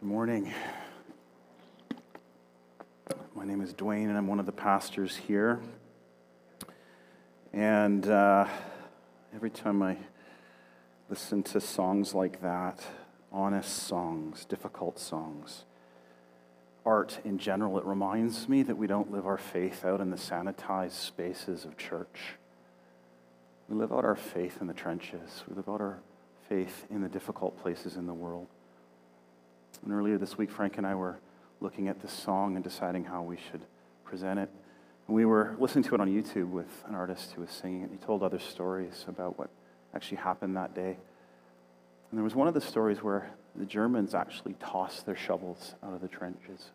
Good morning. My name is Dwayne, and I'm one of the pastors here. And uh, every time I listen to songs like that, honest songs, difficult songs, art in general, it reminds me that we don't live our faith out in the sanitized spaces of church. We live out our faith in the trenches. We live out our faith in the difficult places in the world. And earlier this week, Frank and I were looking at this song and deciding how we should present it. And we were listening to it on YouTube with an artist who was singing it. He told other stories about what actually happened that day. And there was one of the stories where the Germans actually tossed their shovels out of the trenches.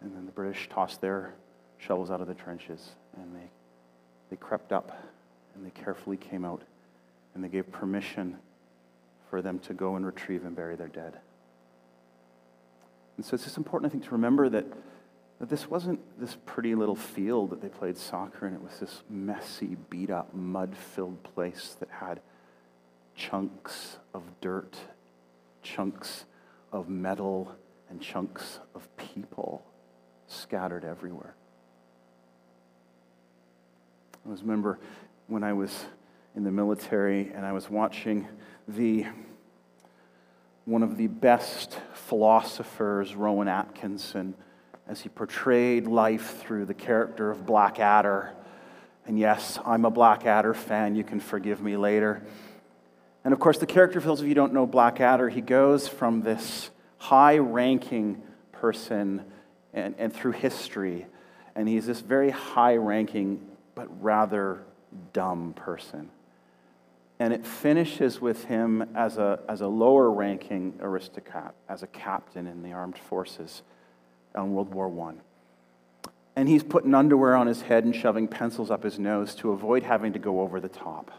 And then the British tossed their shovels out of the trenches. And they, they crept up and they carefully came out and they gave permission for them to go and retrieve and bury their dead. And so it's just important, I think, to remember that, that this wasn't this pretty little field that they played soccer in. It was this messy, beat up, mud filled place that had chunks of dirt, chunks of metal, and chunks of people scattered everywhere. I was remember when I was in the military and I was watching the one of the best philosophers, Rowan Atkinson, as he portrayed life through the character of Blackadder. And yes, I'm a Blackadder fan. You can forgive me later. And of course, the character, for those of you don't know Blackadder, he goes from this high ranking person and, and through history, and he's this very high ranking but rather dumb person and it finishes with him as a, as a lower ranking aristocrat, as a captain in the armed forces in World War I. And he's putting underwear on his head and shoving pencils up his nose to avoid having to go over the top.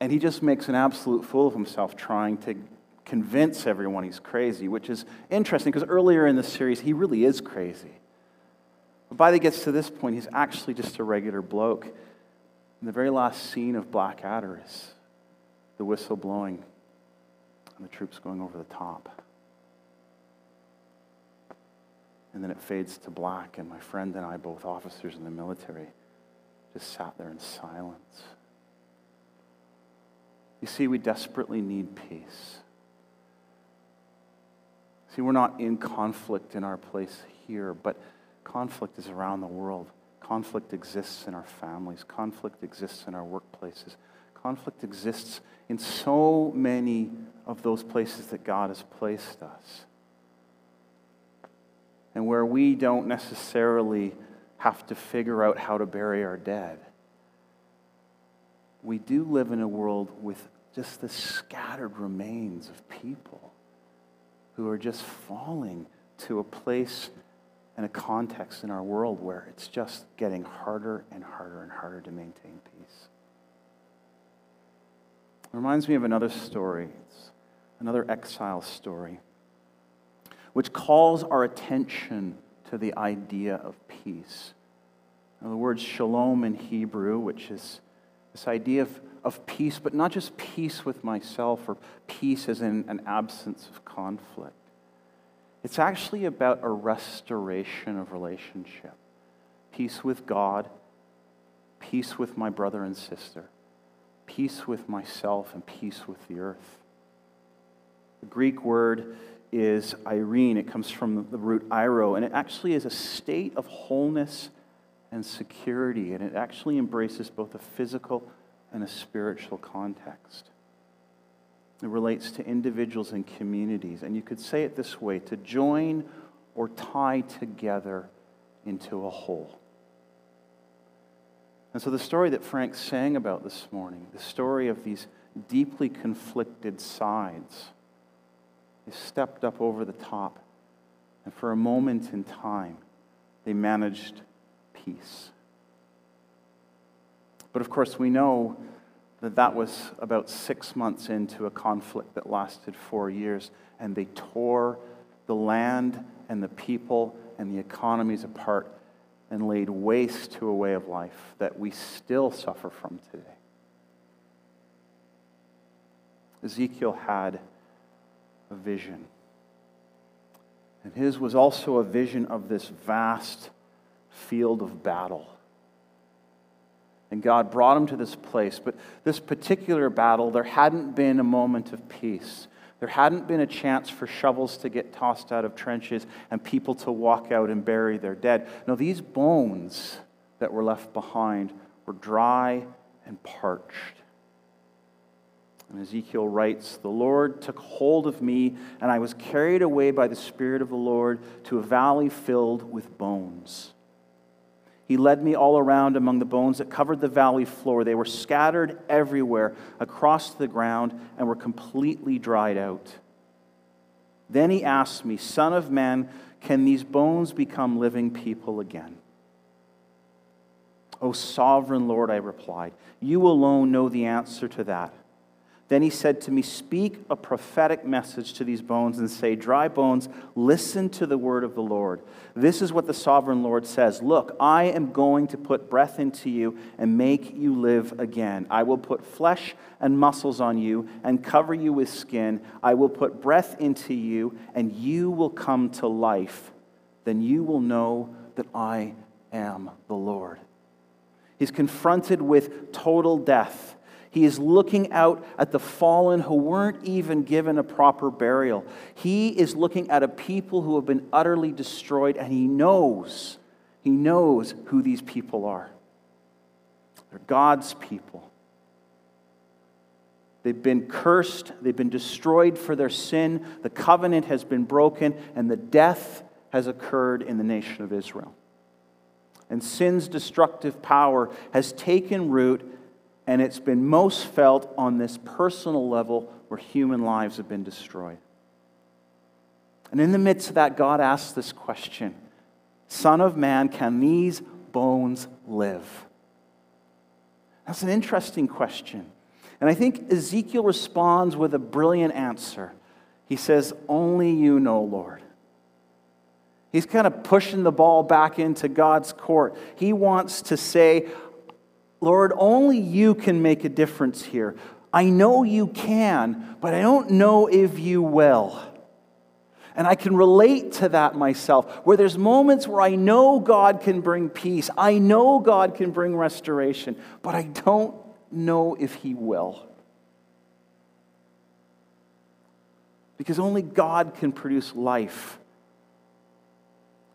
And he just makes an absolute fool of himself trying to convince everyone he's crazy, which is interesting because earlier in the series, he really is crazy. But by the gets to this point, he's actually just a regular bloke and the very last scene of Blackadder is the whistle blowing and the troops going over the top. And then it fades to black, and my friend and I, both officers in the military, just sat there in silence. You see, we desperately need peace. See, we're not in conflict in our place here, but conflict is around the world. Conflict exists in our families. Conflict exists in our workplaces. Conflict exists in so many of those places that God has placed us. And where we don't necessarily have to figure out how to bury our dead. We do live in a world with just the scattered remains of people who are just falling to a place and a context in our world where it's just getting harder and harder and harder to maintain peace. It reminds me of another story, it's another exile story, which calls our attention to the idea of peace. Now, the word shalom in Hebrew, which is this idea of, of peace, but not just peace with myself or peace as in an absence of conflict. It's actually about a restoration of relationship peace with God, peace with my brother and sister, peace with myself, and peace with the earth. The Greek word is Irene. It comes from the root Iro, and it actually is a state of wholeness and security, and it actually embraces both a physical and a spiritual context. It relates to individuals and communities. And you could say it this way to join or tie together into a whole. And so, the story that Frank sang about this morning, the story of these deeply conflicted sides, is stepped up over the top. And for a moment in time, they managed peace. But of course, we know that that was about six months into a conflict that lasted four years, and they tore the land and the people and the economies apart and laid waste to a way of life that we still suffer from today. Ezekiel had a vision. And his was also a vision of this vast field of battle. And God brought him to this place. But this particular battle, there hadn't been a moment of peace. There hadn't been a chance for shovels to get tossed out of trenches and people to walk out and bury their dead. No, these bones that were left behind were dry and parched. And Ezekiel writes, The Lord took hold of me, and I was carried away by the Spirit of the Lord to a valley filled with bones. He led me all around among the bones that covered the valley floor. They were scattered everywhere across the ground and were completely dried out. Then he asked me, Son of man, can these bones become living people again? O sovereign Lord, I replied, you alone know the answer to that. Then he said to me, Speak a prophetic message to these bones and say, Dry bones, listen to the word of the Lord. This is what the sovereign Lord says Look, I am going to put breath into you and make you live again. I will put flesh and muscles on you and cover you with skin. I will put breath into you and you will come to life. Then you will know that I am the Lord. He's confronted with total death he is looking out at the fallen who weren't even given a proper burial. He is looking at a people who have been utterly destroyed, and he knows, he knows who these people are. They're God's people. They've been cursed, they've been destroyed for their sin, the covenant has been broken, and the death has occurred in the nation of Israel. And sin's destructive power has taken root and it's been most felt on this personal level where human lives have been destroyed. And in the midst of that, God asks this question Son of man, can these bones live? That's an interesting question. And I think Ezekiel responds with a brilliant answer. He says, Only you know, Lord. He's kind of pushing the ball back into God's court. He wants to say, Lord, only you can make a difference here. I know you can, but I don't know if you will. And I can relate to that myself, where there's moments where I know God can bring peace, I know God can bring restoration, but I don't know if He will. Because only God can produce life.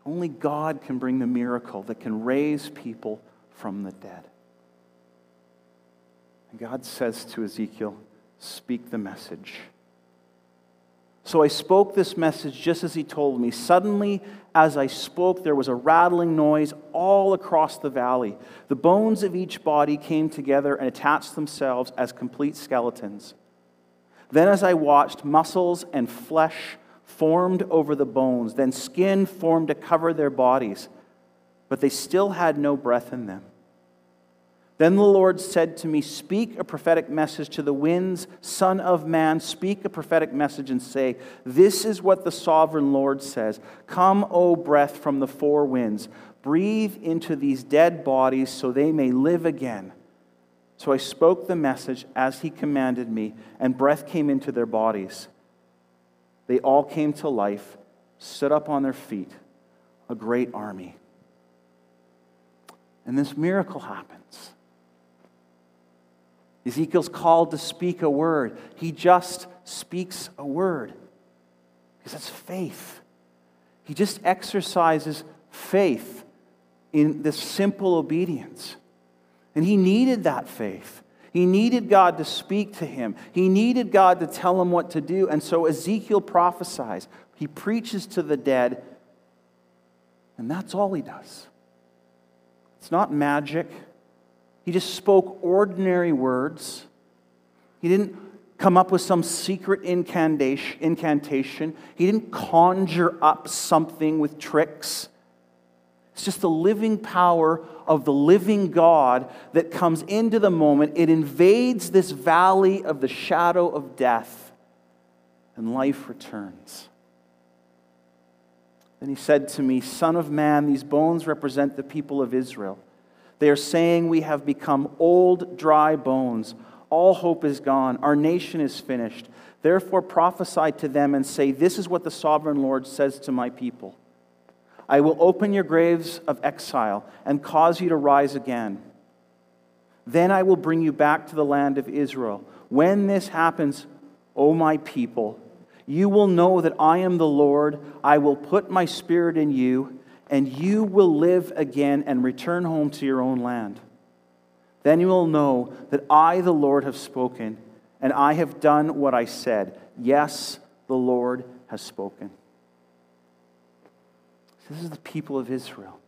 Only God can bring the miracle that can raise people from the dead. And God says to Ezekiel, Speak the message. So I spoke this message just as he told me. Suddenly, as I spoke, there was a rattling noise all across the valley. The bones of each body came together and attached themselves as complete skeletons. Then, as I watched, muscles and flesh formed over the bones. Then skin formed to cover their bodies, but they still had no breath in them. Then the Lord said to me, Speak a prophetic message to the winds, Son of man. Speak a prophetic message and say, This is what the sovereign Lord says Come, O breath from the four winds, breathe into these dead bodies so they may live again. So I spoke the message as he commanded me, and breath came into their bodies. They all came to life, stood up on their feet, a great army. And this miracle happened. Ezekiel's called to speak a word. He just speaks a word because that's faith. He just exercises faith in this simple obedience. And he needed that faith. He needed God to speak to him. He needed God to tell him what to do. And so Ezekiel prophesies. He preaches to the dead, and that's all he does. It's not magic. He just spoke ordinary words. He didn't come up with some secret incantation. He didn't conjure up something with tricks. It's just the living power of the living God that comes into the moment. It invades this valley of the shadow of death, and life returns. Then he said to me, Son of man, these bones represent the people of Israel. They are saying we have become old, dry bones. All hope is gone. Our nation is finished. Therefore, prophesy to them and say, This is what the sovereign Lord says to my people I will open your graves of exile and cause you to rise again. Then I will bring you back to the land of Israel. When this happens, O my people, you will know that I am the Lord. I will put my spirit in you, and you will live again and return home to your own land. Then you will know that I, the Lord, have spoken, and I have done what I said. Yes, the Lord has spoken. This is the people of Israel.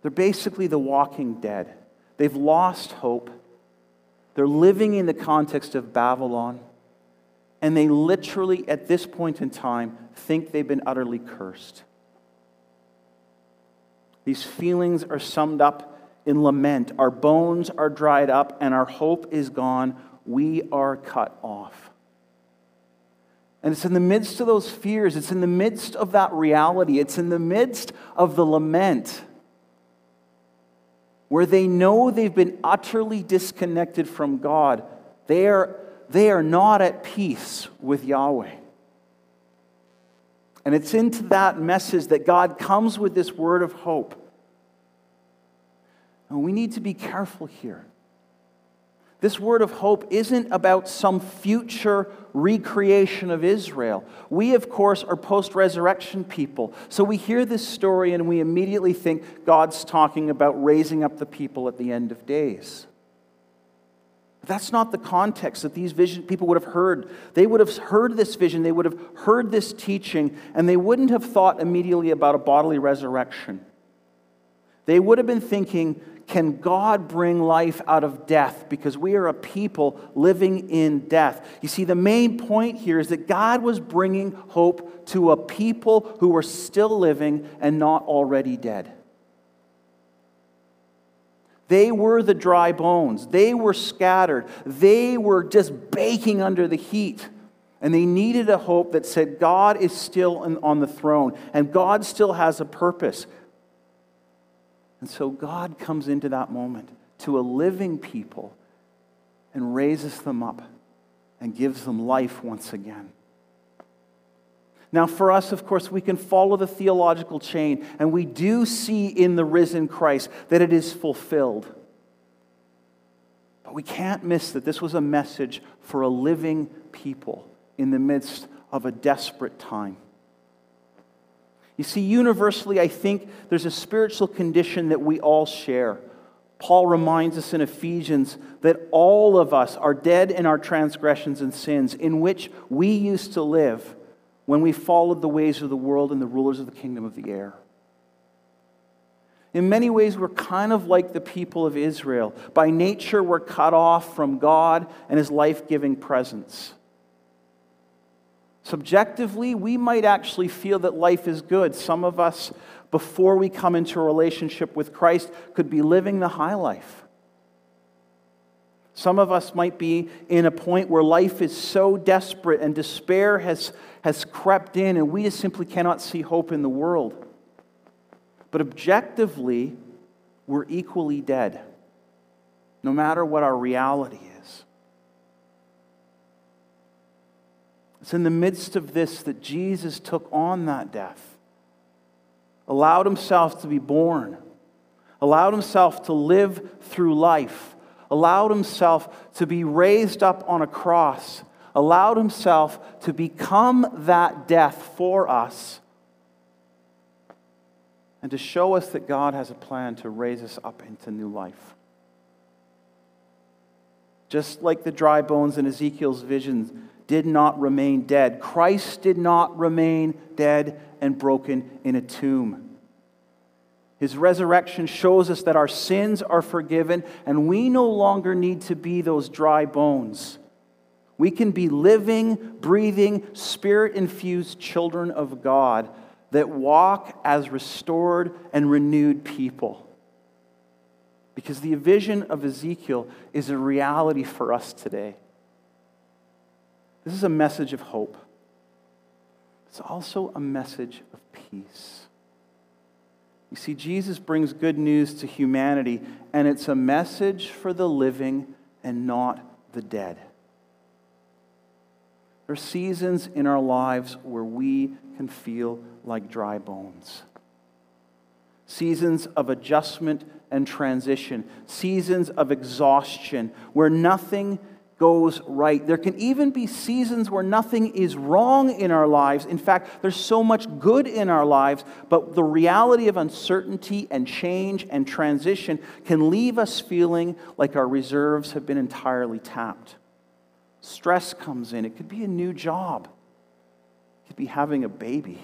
They're basically the walking dead. They've lost hope. They're living in the context of Babylon. And they literally, at this point in time, think they've been utterly cursed. These feelings are summed up in lament. Our bones are dried up and our hope is gone. We are cut off. And it's in the midst of those fears, it's in the midst of that reality, it's in the midst of the lament where they know they've been utterly disconnected from God. They are, they are not at peace with Yahweh. And it's into that message that God comes with this word of hope. And we need to be careful here. This word of hope isn't about some future recreation of Israel. We, of course, are post resurrection people. So we hear this story and we immediately think God's talking about raising up the people at the end of days. That's not the context that these vision people would have heard. They would have heard this vision, they would have heard this teaching, and they wouldn't have thought immediately about a bodily resurrection. They would have been thinking, can God bring life out of death? Because we are a people living in death. You see, the main point here is that God was bringing hope to a people who were still living and not already dead. They were the dry bones. They were scattered. They were just baking under the heat. And they needed a hope that said, God is still on the throne and God still has a purpose. And so God comes into that moment to a living people and raises them up and gives them life once again. Now, for us, of course, we can follow the theological chain, and we do see in the risen Christ that it is fulfilled. But we can't miss that this was a message for a living people in the midst of a desperate time. You see, universally, I think there's a spiritual condition that we all share. Paul reminds us in Ephesians that all of us are dead in our transgressions and sins, in which we used to live when we followed the ways of the world and the rulers of the kingdom of the air. In many ways, we're kind of like the people of Israel. By nature, we're cut off from God and His life giving presence. Subjectively, we might actually feel that life is good. Some of us, before we come into a relationship with Christ, could be living the high life. Some of us might be in a point where life is so desperate and despair has, has crept in, and we just simply cannot see hope in the world. But objectively, we're equally dead, no matter what our reality is. It's in the midst of this that Jesus took on that death, allowed himself to be born, allowed himself to live through life, allowed himself to be raised up on a cross, allowed himself to become that death for us, and to show us that God has a plan to raise us up into new life. Just like the dry bones in Ezekiel's visions did not remain dead. Christ did not remain dead and broken in a tomb. His resurrection shows us that our sins are forgiven and we no longer need to be those dry bones. We can be living, breathing, spirit infused children of God that walk as restored and renewed people. Because the vision of Ezekiel is a reality for us today. This is a message of hope. It's also a message of peace. You see, Jesus brings good news to humanity, and it's a message for the living and not the dead. There are seasons in our lives where we can feel like dry bones. Seasons of adjustment and transition, seasons of exhaustion where nothing goes right. There can even be seasons where nothing is wrong in our lives. In fact, there's so much good in our lives, but the reality of uncertainty and change and transition can leave us feeling like our reserves have been entirely tapped. Stress comes in. It could be a new job, it could be having a baby,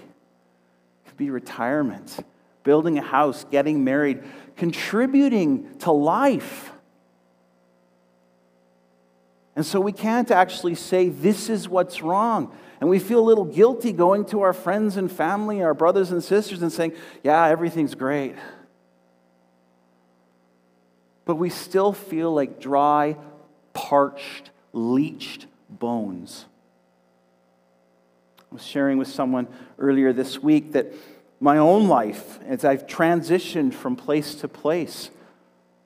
it could be retirement, building a house, getting married, contributing to life. And so we can't actually say, this is what's wrong. And we feel a little guilty going to our friends and family, our brothers and sisters, and saying, yeah, everything's great. But we still feel like dry, parched, leached bones. I was sharing with someone earlier this week that my own life, as I've transitioned from place to place,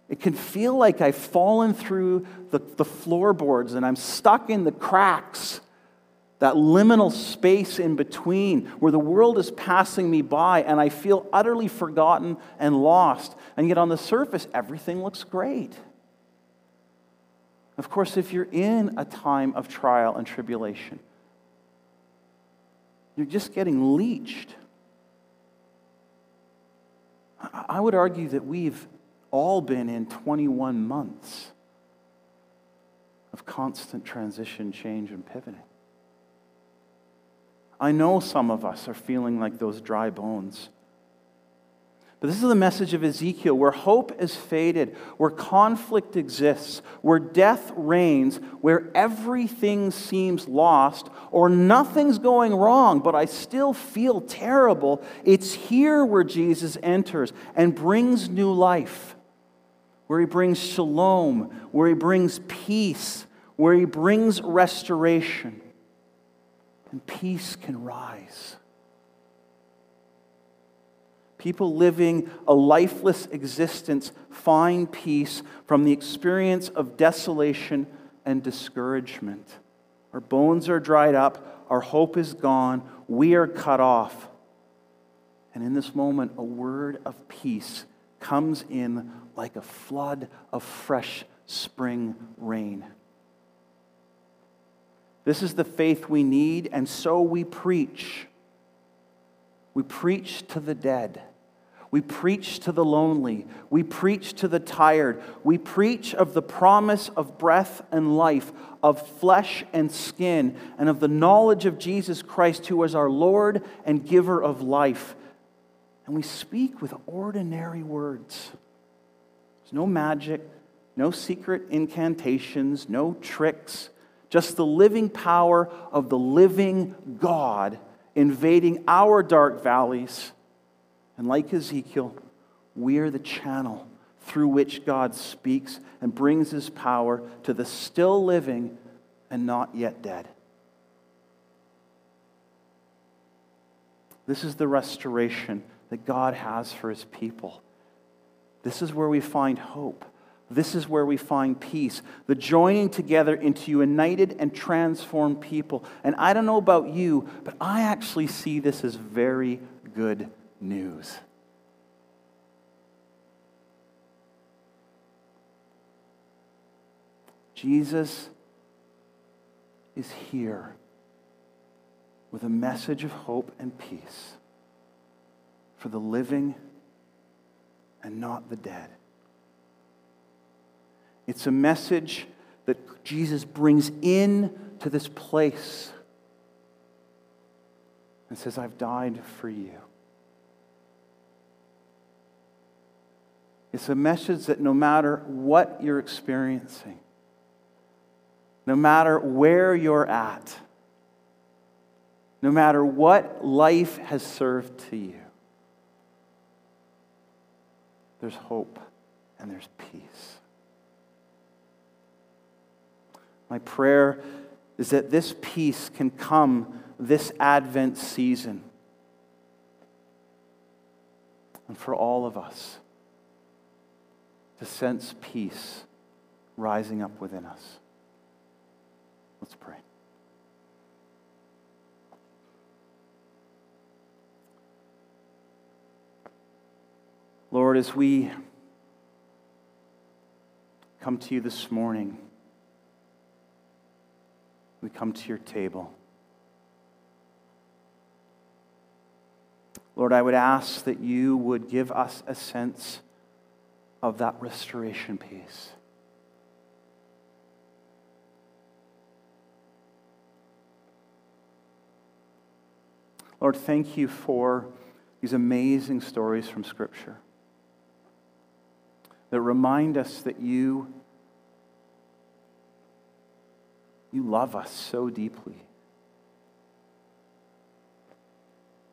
it can feel like I've fallen through the, the floorboards and I'm stuck in the cracks, that liminal space in between where the world is passing me by and I feel utterly forgotten and lost. And yet on the surface, everything looks great. Of course, if you're in a time of trial and tribulation, you're just getting leached. I would argue that we've all been in 21 months of constant transition, change, and pivoting. I know some of us are feeling like those dry bones. But this is the message of Ezekiel where hope is faded, where conflict exists, where death reigns, where everything seems lost, or nothing's going wrong, but I still feel terrible. It's here where Jesus enters and brings new life where he brings shalom, where he brings peace, where he brings restoration. And peace can rise. People living a lifeless existence find peace from the experience of desolation and discouragement. Our bones are dried up, our hope is gone, we are cut off. And in this moment, a word of peace comes in like a flood of fresh spring rain. This is the faith we need, and so we preach. We preach to the dead. We preach to the lonely. We preach to the tired. We preach of the promise of breath and life, of flesh and skin, and of the knowledge of Jesus Christ, who is our Lord and giver of life. And we speak with ordinary words. There's no magic, no secret incantations, no tricks, just the living power of the living God invading our dark valleys. And like Ezekiel, we're the channel through which God speaks and brings his power to the still living and not yet dead. This is the restoration that God has for his people. This is where we find hope. This is where we find peace. The joining together into united and transformed people. And I don't know about you, but I actually see this as very good news. Jesus is here with a message of hope and peace for the living and not the dead. It's a message that Jesus brings in to this place and says, I've died for you. It's a message that no matter what you're experiencing, no matter where you're at, no matter what life has served to you, there's hope and there's peace. My prayer is that this peace can come this Advent season. And for all of us to sense peace rising up within us. Let's pray. Lord, as we come to you this morning, we come to your table. Lord, I would ask that you would give us a sense of that restoration peace. Lord, thank you for these amazing stories from Scripture that remind us that you, you love us so deeply.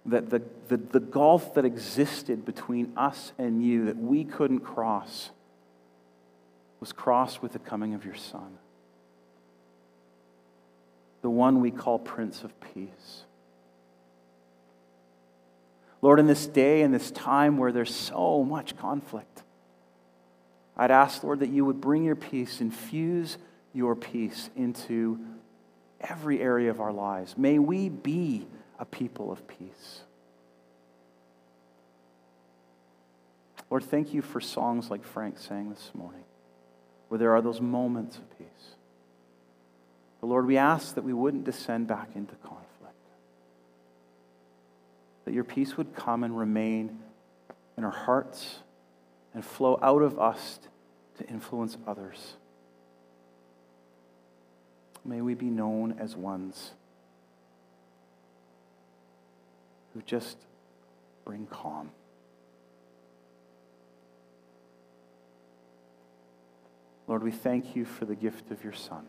That the, the, the gulf that existed between us and you that we couldn't cross was crossed with the coming of your Son, the one we call Prince of Peace. Lord, in this day and this time where there's so much conflict, I'd ask, Lord, that you would bring your peace, infuse your peace into every area of our lives. May we be a people of peace. Lord, thank you for songs like Frank sang this morning, where there are those moments of peace. But Lord, we ask that we wouldn't descend back into conflict, that your peace would come and remain in our hearts and flow out of us to influence others. May we be known as ones who just bring calm. Lord, we thank you for the gift of your Son,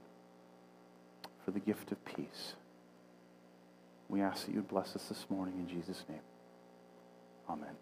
for the gift of peace. We ask that you bless us this morning in Jesus' name. Amen.